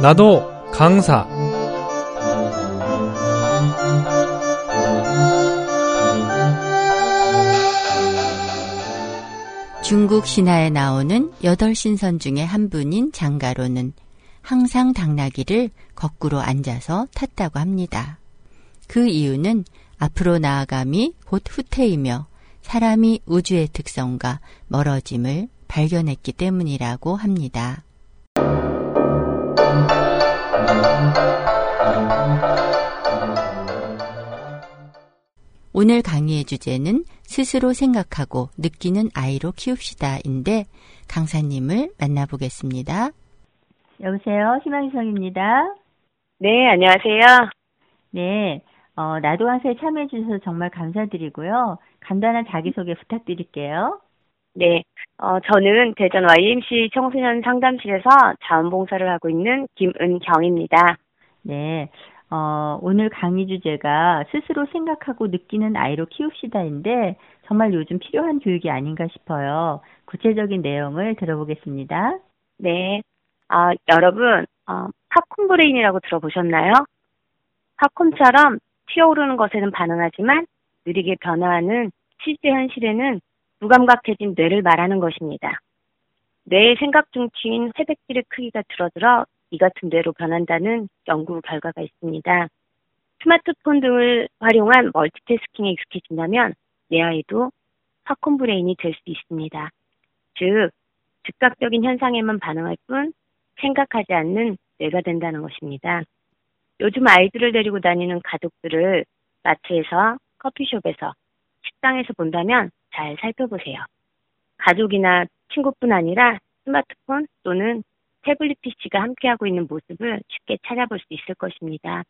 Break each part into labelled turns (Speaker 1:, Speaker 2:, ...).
Speaker 1: 나도 강사
Speaker 2: 중국 신화에 나오는 여덟 신선 중에 한 분인 장가로는 항상 당나귀를 거꾸로 앉아서 탔다고 합니다. 그 이유는 앞으로 나아감이 곧 후퇴이며 사람이 우주의 특성과 멀어짐을 발견했기 때문이라고 합니다. 오늘 강의의 주제는 스스로 생각하고 느끼는 아이로 키웁시다인데 강사님을 만나보겠습니다.
Speaker 3: 여보세요. 희망성입니다.
Speaker 4: 네, 안녕하세요.
Speaker 3: 네. 어, 나도 강사에 참여해 주셔서 정말 감사드리고요. 간단한 자기소개 부탁드릴게요.
Speaker 4: 네, 어, 저는 대전 YMC 청소년 상담실에서 자원봉사를 하고 있는 김은경입니다.
Speaker 3: 네. 어, 오늘 강의 주제가 스스로 생각하고 느끼는 아이로 키웁시다인데 정말 요즘 필요한 교육이 아닌가 싶어요. 구체적인 내용을 들어보겠습니다.
Speaker 4: 네, 아, 여러분, 어, 팝콘 브레인이라고 들어보셨나요? 팝콘처럼 튀어오르는 것에는 반응하지만 느리게 변화하는 실제 현실에는 무감각해진 뇌를 말하는 것입니다. 뇌의 생각 중추인 회백질의 크기가 줄어들어 이 같은 뇌로 변한다는 연구 결과가 있습니다. 스마트폰 등을 활용한 멀티태스킹에 익숙해진다면 내 아이도 팝콘 브레인이 될 수 있습니다. 즉, 즉각적인 현상에만 반응할 뿐 생각하지 않는 뇌가 된다는 것입니다. 요즘 아이들을 데리고 다니는 가족들을 마트에서 커피숍에서 식당에서 본다면 잘 살펴보세요. 가족이나 친구뿐 아니라 스마트폰 또는 태블릿 PC가 함께하고 있는 모습을 쉽게 찾아볼 수 있을 것입니다.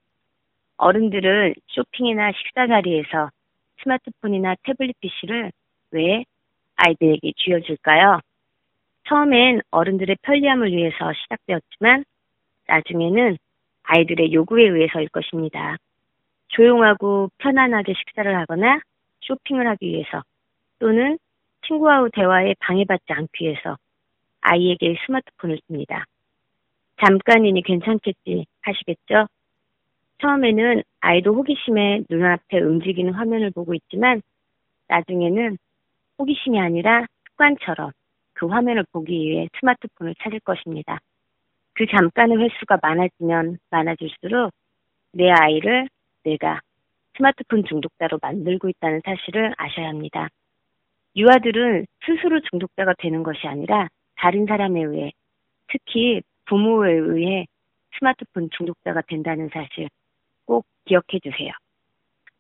Speaker 4: 어른들은 쇼핑이나 식사 자리에서 스마트폰이나 태블릿 PC를 왜 아이들에게 쥐어줄까요? 처음엔 어른들의 편리함을 위해서 시작되었지만 나중에는 아이들의 요구에 의해서일 것입니다. 조용하고 편안하게 식사를 하거나 쇼핑을 하기 위해서 또는 친구와의 대화에 방해받지 않기 위해서 아이에게 스마트폰을 씁니다. 잠깐이니 괜찮겠지 하시겠죠? 처음에는 아이도 호기심에 눈앞에 움직이는 화면을 보고 있지만 나중에는 호기심이 아니라 습관처럼 그 화면을 보기 위해 스마트폰을 찾을 것입니다. 그 잠깐의 횟수가 많아지면 많아질수록 내 아이를 내가 스마트폰 중독자로 만들고 있다는 사실을 아셔야 합니다. 유아들은 스스로 중독자가 되는 것이 아니라 다른 사람에 의해 특히 부모에 의해 스마트폰 중독자가 된다는 사실 꼭 기억해 주세요.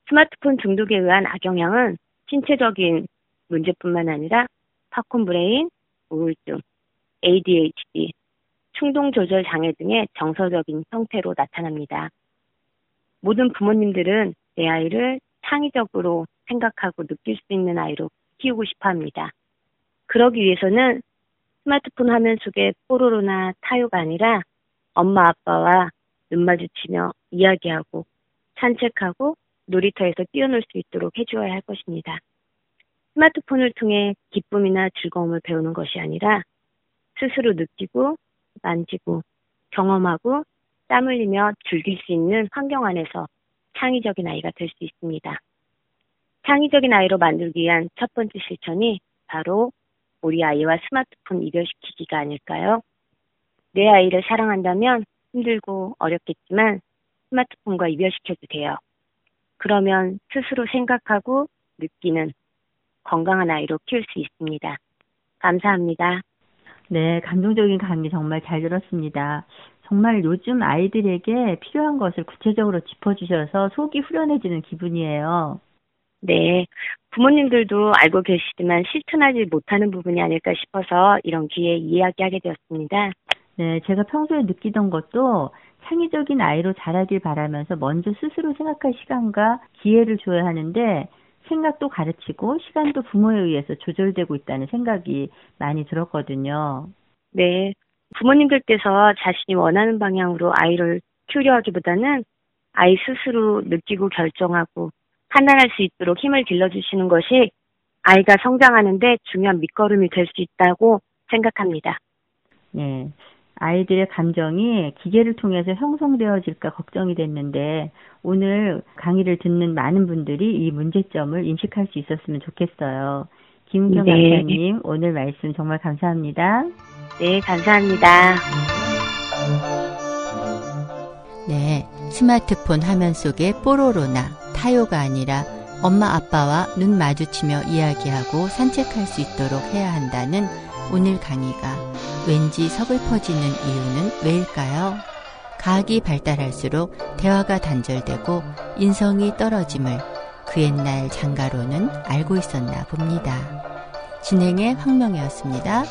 Speaker 4: 스마트폰 중독에 의한 악영향은 신체적인 문제뿐만 아니라 팝콘 브레인, 우울증, ADHD, 충동 조절 장애 등의 정서적인 형태로 나타납니다. 모든 부모님들은 내 아이를 창의적으로 생각하고 느낄 수 있는 아이로 키우고 싶어 합니다. 그러기 위해서는 스마트폰 화면 속에 뽀로로나 타요가 아니라 엄마 아빠와 눈 마주치며 이야기하고 산책하고 놀이터에서 뛰어놀 수 있도록 해주어야 할 것입니다. 스마트폰을 통해 기쁨이나 즐거움을 배우는 것이 아니라 스스로 느끼고 만지고 경험하고 땀 흘리며 즐길 수 있는 환경 안에서 창의적인 아이가 될 수 있습니다. 창의적인 아이로 만들기 위한 첫 번째 실천이 바로 우리 아이와 스마트폰 이별시키기가 아닐까요? 내 아이를 사랑한다면 힘들고 어렵겠지만 스마트폰과 이별시켜주세요. 그러면 스스로 생각하고 느끼는 건강한 아이로 키울 수 있습니다. 감사합니다.
Speaker 3: 네, 감동적인 강의 정말 잘 들었습니다. 정말 요즘 아이들에게 필요한 것을 구체적으로 짚어주셔서 속이 후련해지는 기분이에요.
Speaker 4: 네. 부모님들도 알고 계시지만 실천하지 못하는 부분이 아닐까 싶어서 이런 기회에 이야기하게 되었습니다.
Speaker 3: 네, 제가 평소에 느끼던 것도 창의적인 아이로 자라길 바라면서 먼저 스스로 생각할 시간과 기회를 줘야 하는데 생각도 가르치고 시간도 부모에 의해서 조절되고 있다는 생각이 많이 들었거든요.
Speaker 4: 네. 부모님들께서 자신이 원하는 방향으로 아이를 키우려 하기보다는 아이 스스로 느끼고 결정하고 판단할 수 있도록 힘을 길러주시는 것이 아이가 성장하는데 중요한 밑거름이 될 수 있다고 생각합니다.
Speaker 3: 네. 아이들의 감정이 기계를 통해서 형성되어질까 걱정이 됐는데 오늘 강의를 듣는 많은 분들이 이 문제점을 인식할 수 있었으면 좋겠어요. 김은경
Speaker 4: 네.
Speaker 3: 강사님 오늘 말씀 정말 감사합니다.
Speaker 4: 네, 감사합니다.
Speaker 2: 네, 스마트폰 화면 속에 뽀로로나 타요가 아니라 엄마 아빠와 눈 마주치며 이야기하고 산책할 수 있도록 해야 한다는 오늘 강의가 왠지 서글퍼지는 이유는 왜일까요? 과학이 발달할수록 대화가 단절되고 인성이 떨어짐을 그 옛날 장가로는 알고 있었나 봅니다. 진행의 황명이었습니다.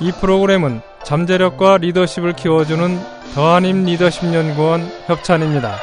Speaker 1: 이 프로그램은 잠재력과 리더십을 키워주는 더한임 리더십 연구원 협찬입니다.